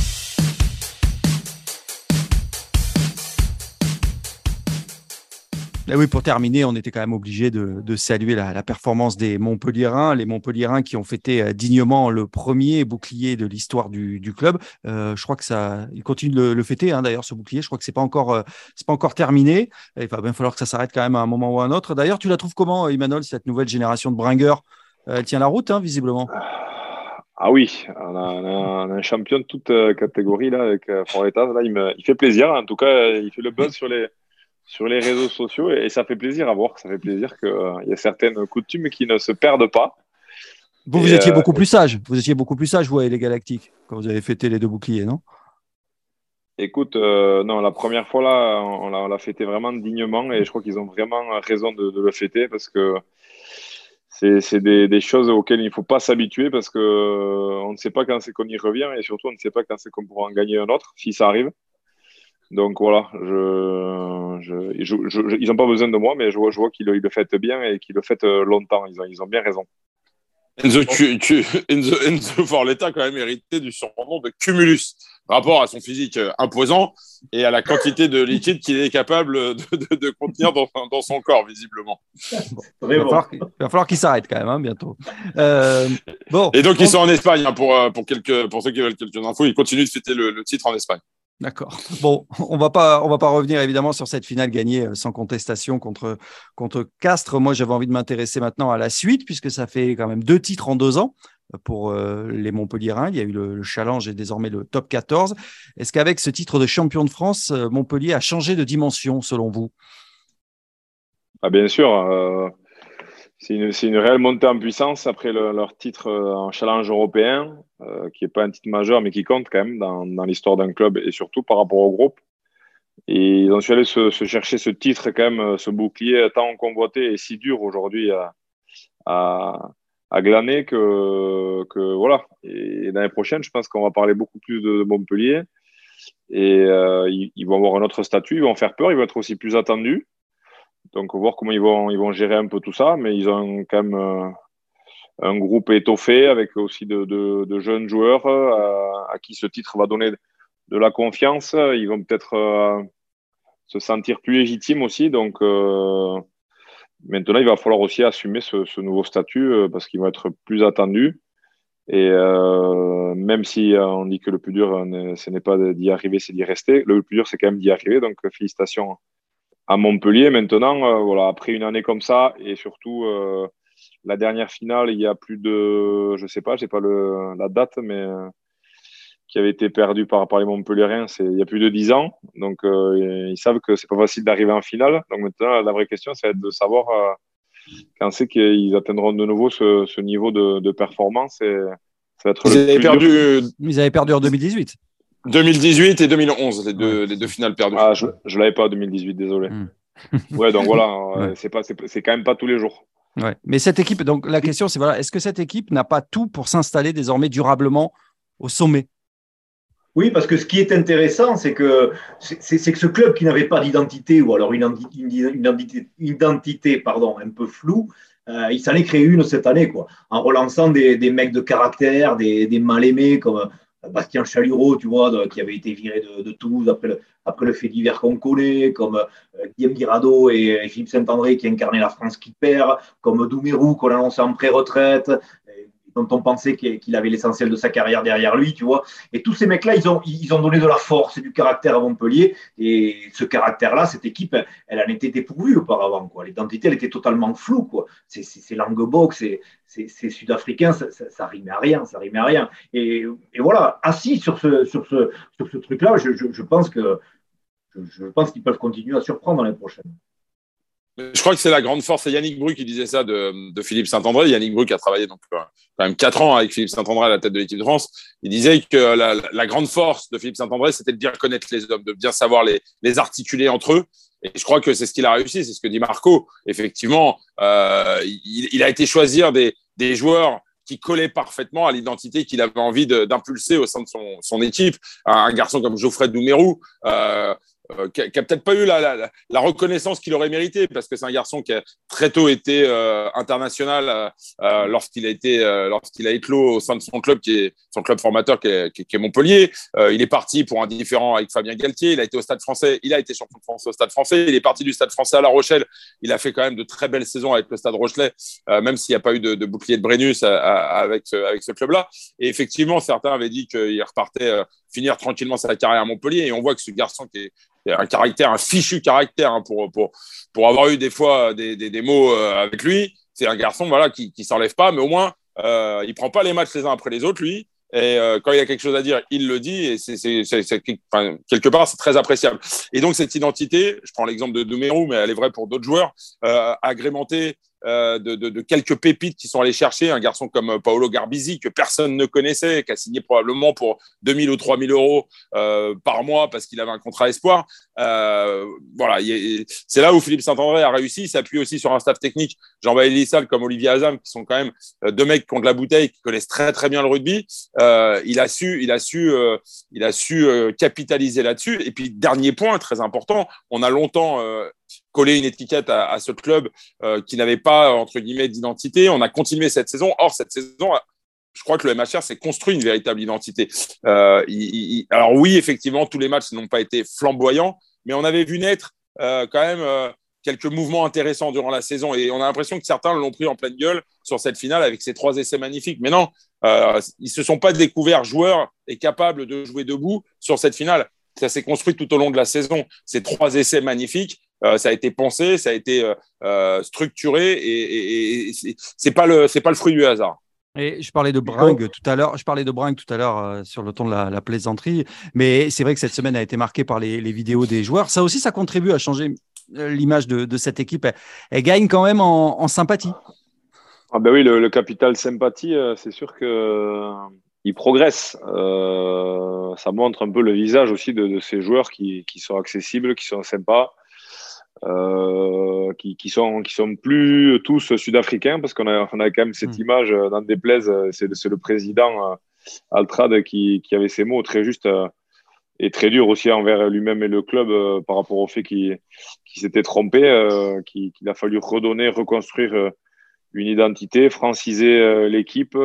Et oui, pour terminer, on était quand même obligé de, saluer la, performance des Montpellierins, les Montpellierins qui ont fêté euh, dignement le premier bouclier de l'histoire du, club. Euh, je crois que ça, ils continuent de le, fêter. Hein, d'ailleurs, ce bouclier, je crois que c'est pas encore, euh, c'est pas encore terminé. Il va bien falloir que ça s'arrête quand même à un moment ou à un autre. D'ailleurs, tu la trouves comment, Emmanuel, cette nouvelle génération de bringueurs? Elle tient la route, hein, visiblement.
Ah oui, on a, un champion de toute catégorie là, avec Forletas. Là, il, me, il fait plaisir. En tout cas, il fait le buzz sur les, sur les réseaux sociaux et, ça fait plaisir à voir. Ça fait plaisir qu'il euh, y a certaines coutumes qui ne se perdent pas.
Vous, vous étiez beaucoup plus sage. Vous étiez beaucoup plus sage, vous, les Galactiques, quand vous avez fêté les deux boucliers, non?
Écoute, non, la première fois là, on l'a fêté vraiment dignement et je crois qu'ils ont vraiment raison de, de, le fêter parce que c'est des, choses auxquelles il ne faut pas s'habituer parce qu'on euh, ne sait pas quand c'est qu'on y revient et surtout on ne sait pas quand c'est qu'on pourra en gagner un autre si ça arrive. Donc voilà, ils n'ont pas besoin de moi, mais je vois, je vois qu'ils le, font bien et qu'ils le font euh, longtemps. Ils ont, ils ont bien raison.
Enzo, tu, tu, Enzo, Enzo Forletta a quand même hérité du surnom de Cumulus, rapport à son physique euh, imposant et à la quantité de liquide qu'il est capable de, de, contenir dans, dans, son corps, visiblement.
il, va falloir, qu'il s'arrête quand même, hein, bientôt. Euh,
bon, et donc, ils sont en Espagne, hein, pour, pour, quelques, pour ceux qui veulent quelques infos, ils continuent de fêter le titre en Espagne.
D'accord. Bon, on va pas, on va pas revenir évidemment sur cette finale gagnée euh, sans contestation contre contre Castres. Moi, j'avais envie de m'intéresser maintenant à la suite puisque ça fait quand même deux titres en deux ans euh, pour euh, les Montpellierins. Il y a eu le, challenge et désormais le top 14. Est-ce qu'avec ce titre de champion de France, Montpellier a changé de dimension selon vous?
Ah, Bien sûr c'est une, réelle montée en puissance après leur titre euh, en challenge européen, euh, qui n'est pas un titre majeur, mais qui compte quand même dans, l'histoire d'un club et surtout par rapport au groupe. Et ils ont su aller se, chercher ce titre, quand même, ce bouclier tant convoité et si dur aujourd'hui à, glaner que, voilà. Et, l'année prochaine, je pense qu'on va parler beaucoup plus de, Montpellier. Et euh, ils, vont avoir un autre statut, ils vont faire peur, ils vont être aussi plus attendus. Donc, voir comment ils vont, ils vont gérer un peu tout ça. Mais ils ont quand même euh, un groupe étoffé avec aussi de, jeunes joueurs euh, à, qui ce titre va donner de la confiance. Ils vont peut-être se sentir plus légitimes aussi. Donc, Maintenant, il va falloir aussi assumer ce, nouveau statut euh, parce qu'ils vont être plus attendus. Et euh, même si euh, on dit que le plus dur, ce n'est pas d'y arriver, c'est d'y rester. Le plus dur, c'est quand même d'y arriver. Donc, félicitations à Montpellier. Maintenant, voilà, après une année comme ça, et surtout la dernière finale, il y a plus de, je sais pas, j'ai pas le, la date, mais qui avait été perdu par, par les Montpellierins il y a plus de 10 ans. Donc, euh, ils savent que c'est pas facile d'arriver en finale. Donc, maintenant, la vraie question, c'est de savoir euh, quand c'est qu'ils atteindront de nouveau ce, ce niveau de, de, performance. Et
ça va être ils, avaient perdu, ils avaient perdu en 2018.
2018 et 2011, les deux, les deux finales perdues.
Ah, je ne l'avais pas en 2018, désolé. Hmm. ouais, donc voilà, euh, c'est pas, c'est quand même pas tous les jours.
Ouais. Mais cette équipe, donc la question c'est voilà, est-ce que cette équipe n'a pas tout pour s'installer désormais durablement au sommet?
Oui, parce que ce qui est intéressant, c'est que, c'est, que ce club qui n'avait pas d'identité, ou alors une, identité, identité pardon, un peu floue, euh, il s'en est créé une cette année, quoi, en relançant des, des mecs de caractère, des, des mal-aimés comme euh, Bastien Chalureau, tu vois, qui avait été viré de, Toulouse après le, après le fait divers qu'on connaît, comme euh, Guillaume Guirado et Philippe Saint-André qui incarnaient la France qui perd, comme Doumerou qu'on annonçait en pré-retraite, dont on pensait qu'il avait l'essentiel de sa carrière derrière lui, tu vois. Et tous ces mecs-là, ils ont, donné de la force et du caractère à Montpellier. Et ce caractère-là, cette équipe, elle en était dépourvue auparavant. L'identité, elle était totalement floue, quoi. C'est langue box, c'est sud-africain, ça, ça, rimait à rien, ça rimait à rien. Et, voilà, assis sur ce, truc-là, je, je, je, pense que je, pense qu'ils peuvent continuer à surprendre l'année prochaine.
Je crois que c'est la grande force. C'est Yannick Bru qui disait ça de, Philippe Saint-André. Yannick Bru qui a travaillé donc, euh, quand même quatre ans avec Philippe Saint-André à la tête de l'équipe de France. Il disait que la, grande force de Philippe Saint-André, c'était de bien connaître les hommes, de bien savoir les, articuler entre eux. Et je crois que c'est ce qu'il a réussi. C'est ce que dit Marco. Effectivement, euh, il, a été choisir des, des joueurs qui collaient parfaitement à l'identité qu'il avait envie d'impulser au sein de son, son équipe. Un, garçon comme Geoffrey Doumerou, euh, qui n'a peut-être pas eu la, la, reconnaissance qu'il aurait mérité, parce que c'est un garçon qui a très tôt été euh, international euh, euh, lorsqu'il a été lorsqu'il a éclos au sein de son club, qui est son club formateur, qui est, qui est Montpellier. il est parti pour un différent avec Fabien Galtier. Il a été au Stade Français. Il a été champion de France au Stade Français. Il est parti du Stade Français à La Rochelle. Il a fait quand même de très belles saisons avec le Stade Rochelet, même s'il n'y a pas eu de, de, bouclier de Brennus avec ce, avec ce club-là. Et effectivement, certains avaient dit qu'il repartait finir tranquillement sa carrière à Montpellier. Et on voit que ce garçon qui est, un caractère, un fichu caractère hein, pour, pour, pour avoir eu des fois des, des, des mots euh, avec lui. C'est un garçon voilà, qui ne s'enlève pas, mais au moins, euh, il prend pas les matchs les uns après les autres, lui. Et euh, quand il a quelque chose à dire, il le dit. Et c'est, enfin, quelque part, c'est très appréciable. Et donc, cette identité, je prends l'exemple de Doumerou, mais elle est vraie pour d'autres joueurs, euh, agrémentée euh, de, quelques pépites qui sont allés chercher. Un garçon comme euh, Paolo Garbisi, que personne ne connaissait, qui a signé probablement pour 2000 ou 3000 euros euh, par mois parce qu'il avait un contrat espoir. Voilà, c'est là où Philippe Saint-André a réussi. Il s'appuie aussi sur un staff technique, Jean-Baptiste Lissal comme Olivier Azam, qui sont quand même deux mecs qui ont de la bouteille, qui connaissent très très bien le rugby. Il a su, il a su, il a su capitaliser là-dessus. Et puis dernier point très important, on a longtemps coller une étiquette à, ce club euh, qui n'avait pas, entre guillemets, d'identité. On a continué cette saison. Or, cette saison, je crois que le MHR s'est construit une véritable identité. Euh, alors oui, effectivement, tous les matchs n'ont pas été flamboyants, mais on avait vu naître euh, quand même quelques mouvements intéressants durant la saison. Et on a l'impression que certains l'ont pris en pleine gueule sur cette finale avec ces trois essais magnifiques. Mais non, ils ne se sont pas découverts joueurs et capables de jouer debout sur cette finale. Ça s'est construit tout au long de la saison. Ces trois essais magnifiques, ça a été pensé, ça a été euh, euh, structuré et, et, c'est pas le c'est pas le fruit du hasard.
Et je parlais de Bringue tout à l'heure. Je parlais de Bringue tout à l'heure sur le ton de la, plaisanterie, mais c'est vrai que cette semaine a été marquée par les, vidéos des joueurs. Ça aussi, ça contribue à changer l'image de, cette équipe. Elle, gagne quand même en, sympathie.
Ah ben oui, le, capital sympathie, c'est sûr que il progresse. ça montre un peu le visage aussi de, ces joueurs qui, qui, sont accessibles, qui sont sympas. Euh, qui, qui, sont, qui sont plus tous sud-africains, parce qu'on a, on a quand même cette mm. image, dans des déplaise, c'est le président Altrad qui, qui, avait ces mots très justes et très durs aussi envers lui-même et le club par rapport au fait qu'il s'était trompé, qu'il a fallu redonner, reconstruire une identité, franciser l'équipe,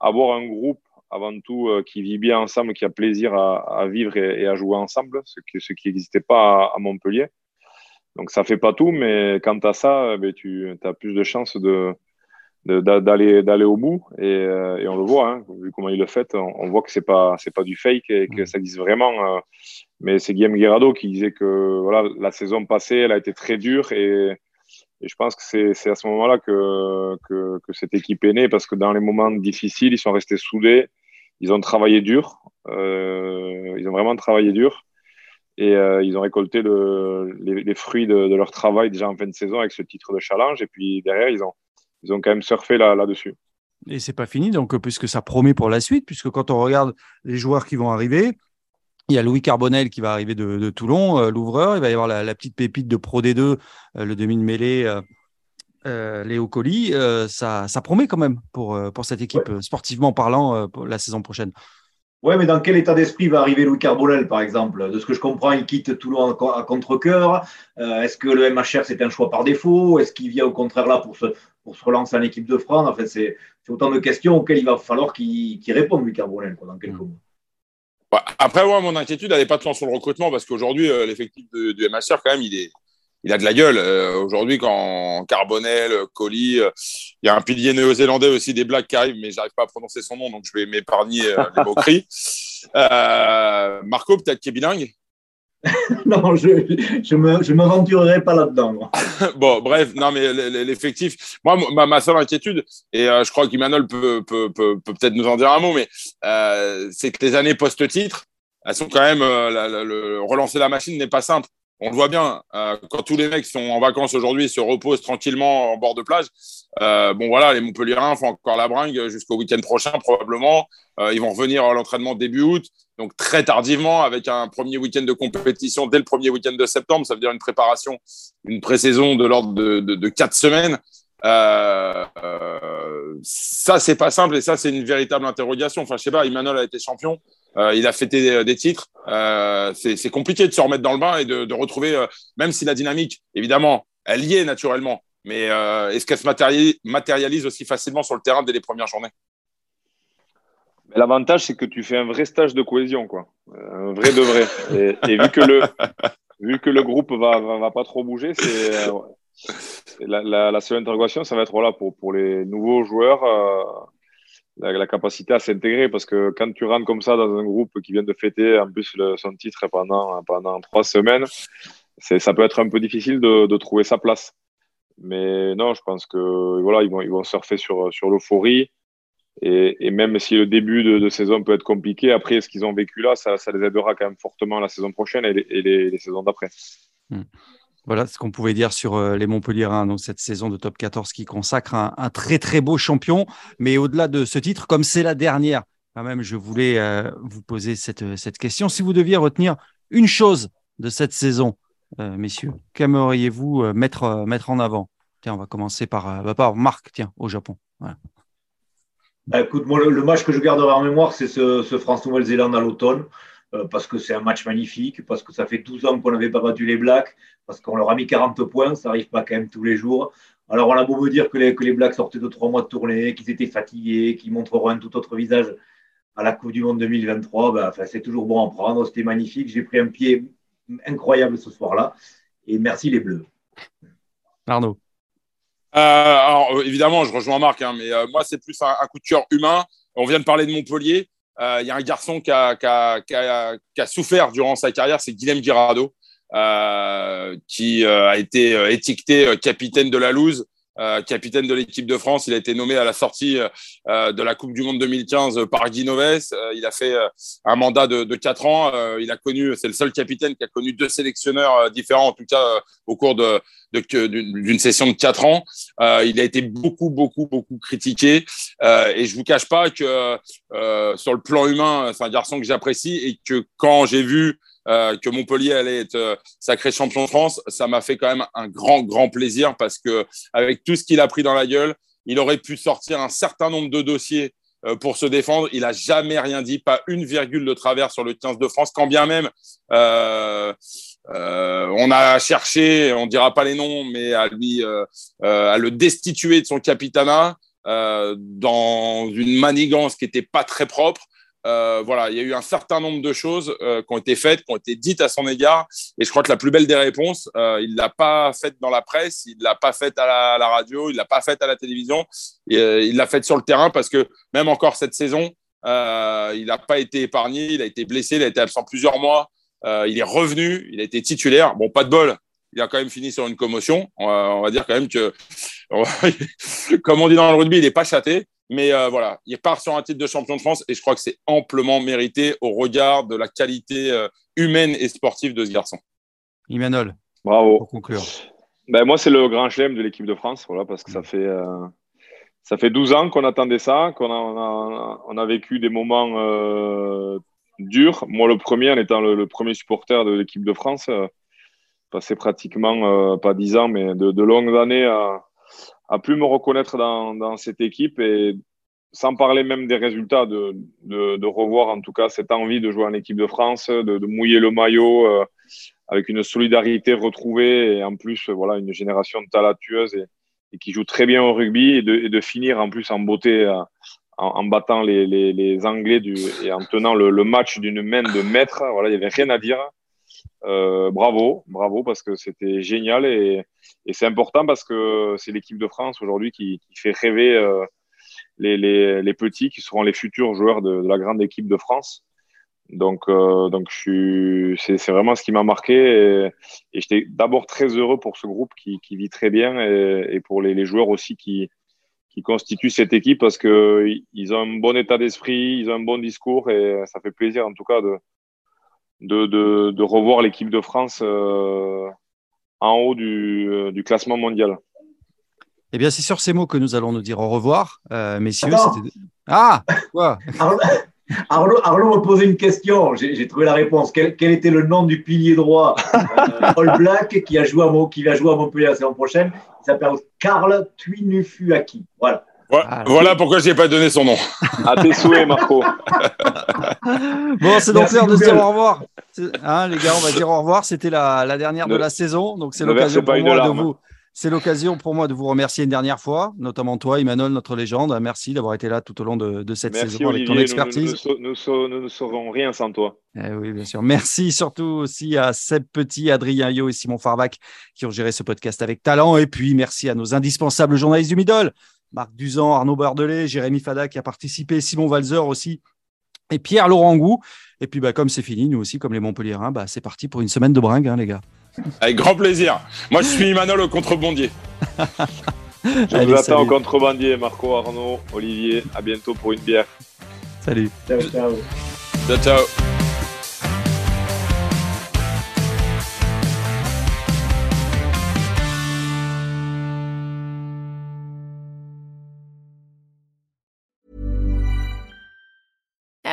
avoir un groupe avant tout qui vit bien ensemble, qui a plaisir à, à vivre et, et, à jouer ensemble, ce qui ce n'existait pas à, Montpellier. Donc ça fait pas tout, mais quant à ça, ben, tu as plus de chances de, d'aller d'aller au bout. Et, euh, et on le voit hein, vu comment il le fait on, voit que c'est pas c'est pas du fake et que mm. ça existe vraiment euh, mais c'est Guillaume Guerrado qui disait que voilà la saison passée elle a été très dure et, et je pense que c'est à ce moment-là que, que, que cette équipe est née parce que dans les moments difficiles ils sont restés soudés ils ont travaillé dur euh, ils ont vraiment travaillé dur et euh, ils ont récolté le, les, les, fruits de, de, leur travail déjà en fin de saison avec ce titre de challenge. Et puis derrière, ils ont, ils ont quand même surfé là, là-dessus.
Et c'est pas fini, donc, puisque ça promet pour la suite, puisque quand on regarde les joueurs qui vont arriver, il y a Louis Carbonel qui va arriver de, de Toulon, euh, l'ouvreur. Il va y avoir la, la, petite pépite de Pro D2, euh, le demi de mêlée, euh Léo Colli. ça, ça promet quand même pour, pour cette équipe, ouais. sportivement parlant, pour la saison prochaine.
Ouais, mais dans quel état d'esprit va arriver Louis Carbonel, par exemple? De ce que je comprends, il quitte Toulon à contre-coeur. Euh, Est-ce que le MHR, c'est un choix par défaut? Est-ce qu'il vient au contraire là pour se, pour se relancer en équipe de France? En fait, c'est autant de questions auxquelles il va falloir qu'il qu réponde, Louis Carbonel, quoi, dans quelques mmh. mois.
Après, moi, mon inquiétude, elle n'est pas tant sur le recrutement, parce qu'aujourd'hui, euh, l'effectif du MHR, quand même, il est, il a de la gueule. Euh, Aujourd'hui, quand Carbonel, Colli, euh, il y a un pilier néo-zélandais aussi des blagues qui arrivent, mais j'arrive pas à prononcer son nom, donc je vais m'épargner euh, les moqueries. Euh, Marco, peut-être qui est bilingue?
Non, je ne m'aventurerai pas là-dedans.
bon, bref, non, mais l'effectif, moi, ma, ma seule inquiétude, et euh, je crois qu'Imanol peut peut-être peut, peut, peut nous en dire un mot, mais euh, c'est que les années post-titre, elles sont quand même, euh, la, la, le, relancer la machine n'est pas simple on le voit bien, euh, quand tous les mecs sont en vacances aujourd'hui, se reposent tranquillement en bord de plage. Euh, bon, voilà, les Montpellierins font encore la bringue jusqu'au week-end prochain, probablement. Euh, ils vont revenir à l'entraînement début août, donc très tardivement, avec un premier week-end de compétition dès le premier week-end de septembre. Ça veut dire une préparation, une pré-saison de l'ordre de, de, quatre semaines. Ça, c'est pas simple et ça, c'est une véritable interrogation. Enfin, je sais pas, Emmanuel a été champion. Euh, il a fêté des, titres. Euh, c'est compliqué de se remettre dans le bain et de, retrouver, euh, même si la dynamique, évidemment, elle y est naturellement, mais est-ce qu'elle se matérialise, aussi facilement sur le terrain dès les premières journées?
L'avantage, c'est que tu fais un vrai stage de cohésion, quoi. Un vrai de vrai. Et, vu, que le, vu que le groupe va, va, va pas trop bouger, c'est la, la, seule interrogation, ça va être là pour, pour les nouveaux joueurs la, capacité à s'intégrer parce que quand tu rentres comme ça dans un groupe qui vient de fêter en plus son titre pendant, pendant trois semaines, ça peut être un peu difficile de, trouver sa place. Mais non, je pense que voilà, ils vont, ils vont surfer sur, sur l'euphorie. Et, même si le début de, saison peut être compliqué, après ce qu'ils ont vécu là, ça, ça, les aidera quand même fortement la saison prochaine et les, les, saisons d'après.
Mmh. Voilà ce qu'on pouvait dire sur euh, les Montpellierins, donc cette saison de top 14 qui consacre un, très très beau champion. Mais au-delà de ce titre, comme c'est la dernière, quand même, je voulais euh, vous poser cette, cette question. Si vous deviez retenir une chose de cette saison, euh, messieurs, qu'aimeriez-vous euh, mettre, euh, en avant? Tiens, on va commencer par, bah, par Marc, tiens, au Japon.
Bah, écoute, moi, le, match que je garderai en mémoire, c'est ce, ce France-Nouvelle-Zélande à l'automne. Euh, parce que c'est un match magnifique, parce que ça fait 12 ans qu'on n'avait pas battu les Blacks, parce qu'on leur a mis 40 points, ça n'arrive pas quand même tous les jours. Alors on a beau me dire que les, que les Blacks sortaient de trois mois de tournée, qu'ils étaient fatigués, qu'ils montreront un tout autre visage à la Coupe du Monde 2023, ben, enfin, c'est toujours bon à prendre, c'était magnifique. J'ai pris un pied incroyable ce soir-là, et merci les Bleus.
Arnaud.
Euh, alors évidemment, je rejoins Marc, hein, mais euh, moi c'est plus un, un, coup de cœur humain. On vient de parler de Montpellier. Euh, il y a un garçon qui a, souffert durant sa carrière, c'est Guilhem Girardo, euh, qui euh, a été étiqueté capitaine de la loose. Euh, capitaine de l'équipe de France. Il a été nommé à la sortie euh, de la Coupe du Monde 2015 par Guy Noves. Euh, il a fait un mandat de, de 4 ans. il a connu, c'est le seul capitaine qui a connu deux sélectionneurs différents, en tout cas au cours de, d'une session de 4 ans. il a été beaucoup, beaucoup, beaucoup critiqué. et je vous cache pas que sur le plan humain, c'est un garçon que j'apprécie et que quand j'ai vu que Montpellier allait être sacré champion de France, ça m'a fait quand même un grand, grand plaisir parce que avec tout ce qu'il a pris dans la gueule, il aurait pu sortir un certain nombre de dossiers pour se défendre. Il a jamais rien dit, pas une virgule de travers sur le 15 de France, quand bien même euh, euh, on a cherché, on dira pas les noms, mais à lui, euh, à le destituer de son capitanat dans une manigance qui était pas très propre. Voilà, il y a eu un certain nombre de choses qui ont été faites, qui ont été dites à son égard, et je crois que la plus belle des réponses, il l'a pas faite dans la presse, il l'a pas faite à la, radio, il l'a pas faite à la télévision, il l'a faite sur le terrain parce que même encore cette saison, il n'a pas été épargné, il a été blessé, il a été absent plusieurs mois. Euh, il est revenu, il a été titulaire. Bon, pas de bol. Il a quand même fini sur une commotion. On va, dire quand même que, comme on dit dans le rugby, il n'est pas châté. Mais euh, voilà, il part sur un titre de champion de France et je crois que c'est amplement mérité au regard de la qualité euh, humaine et sportive de ce garçon.
Emmanuel,
bravo.
Pour conclure.
Ben, moi, c'est le grand chelem de l'équipe de France, voilà, parce que ça fait, ça fait 12 ans qu'on attendait ça, qu'on a, on a, vécu des moments dur. Moi, le premier, en étant le, premier supporter de l'équipe de France, euh, passé pratiquement, euh, pas dix ans, mais de, longues années à, à, plus me reconnaître dans, cette équipe et sans parler même des résultats, de, revoir en tout cas cette envie de jouer en équipe de France, de, mouiller le maillot euh, avec une solidarité retrouvée et en plus, voilà, une génération talentueuse et, qui joue très bien au rugby et de, finir en plus en beauté en, battant les, Anglais et en tenant le, match d'une main de maître. Voilà, il n'y avait rien à dire. Euh, bravo, bravo, parce que c'était génial et, et c'est important parce que c'est l'équipe de France aujourd'hui qui, qui, fait rêver euh, les, les, les, petits qui seront les futurs joueurs de, la grande équipe de France. Donc, euh, donc c'est vraiment ce qui m'a marqué et, et j'étais d'abord très heureux pour ce groupe qui, qui vit très bien et, et pour les, les, joueurs aussi qui, qui constituent cette équipe parce qu'ils ont un bon état d'esprit, ils ont un bon discours et ça fait plaisir en tout cas de, de, de, revoir l'équipe de France euh, en haut du, euh, du, classement mondial.
Eh bien, c'est sur ces mots que nous allons nous dire au revoir, euh, messieurs. Ah, quoi
Arnaud, Arnaud, me posait une question. J'ai trouvé la réponse. Quel, quel, était le nom du pilier droit euh, All Black qui, a joué à, qui va jouer à Montpellier la saison prochaine? Il s'appelle Karl Tuinufuaki. Voilà.
Ah, voilà pourquoi je n'ai pas donné son nom.
À tes souhaits, Marco.
bon, c'est donc l'heure de se dire au revoir. Hein, les gars, on va dire au revoir. C'était la, la, dernière de la saison. Donc, c'est l'occasion pour moi de vous c'est l'occasion pour moi de vous remercier une dernière fois, notamment toi, Emmanuel, notre légende. Merci d'avoir été là tout au long de, cette saison avec ton expertise.
Nous, ne saurons rien sans toi.
Eh oui, bien sûr. Merci surtout aussi à Seb Petit, Adrien Yo et Simon Farvac qui ont géré ce podcast avec talent. Et puis, merci à nos indispensables journalistes du Middle, Marc Duzan, Arnaud Bardelet, Jérémy Fada qui a participé, Simon Valzer aussi, et Pierre Laurent Gou. Et puis, bah, comme c'est fini, nous aussi, comme les Montpelliérains, bah, c'est parti pour une semaine de bringue, hein, les gars.
Avec grand plaisir. Moi, je suis Manol au contrebandier.
je vous attends au contrebandier, Marco, Arnaud, Olivier. À bientôt pour une bière.
Salut.
Ciao, ciao.
Ciao, ciao.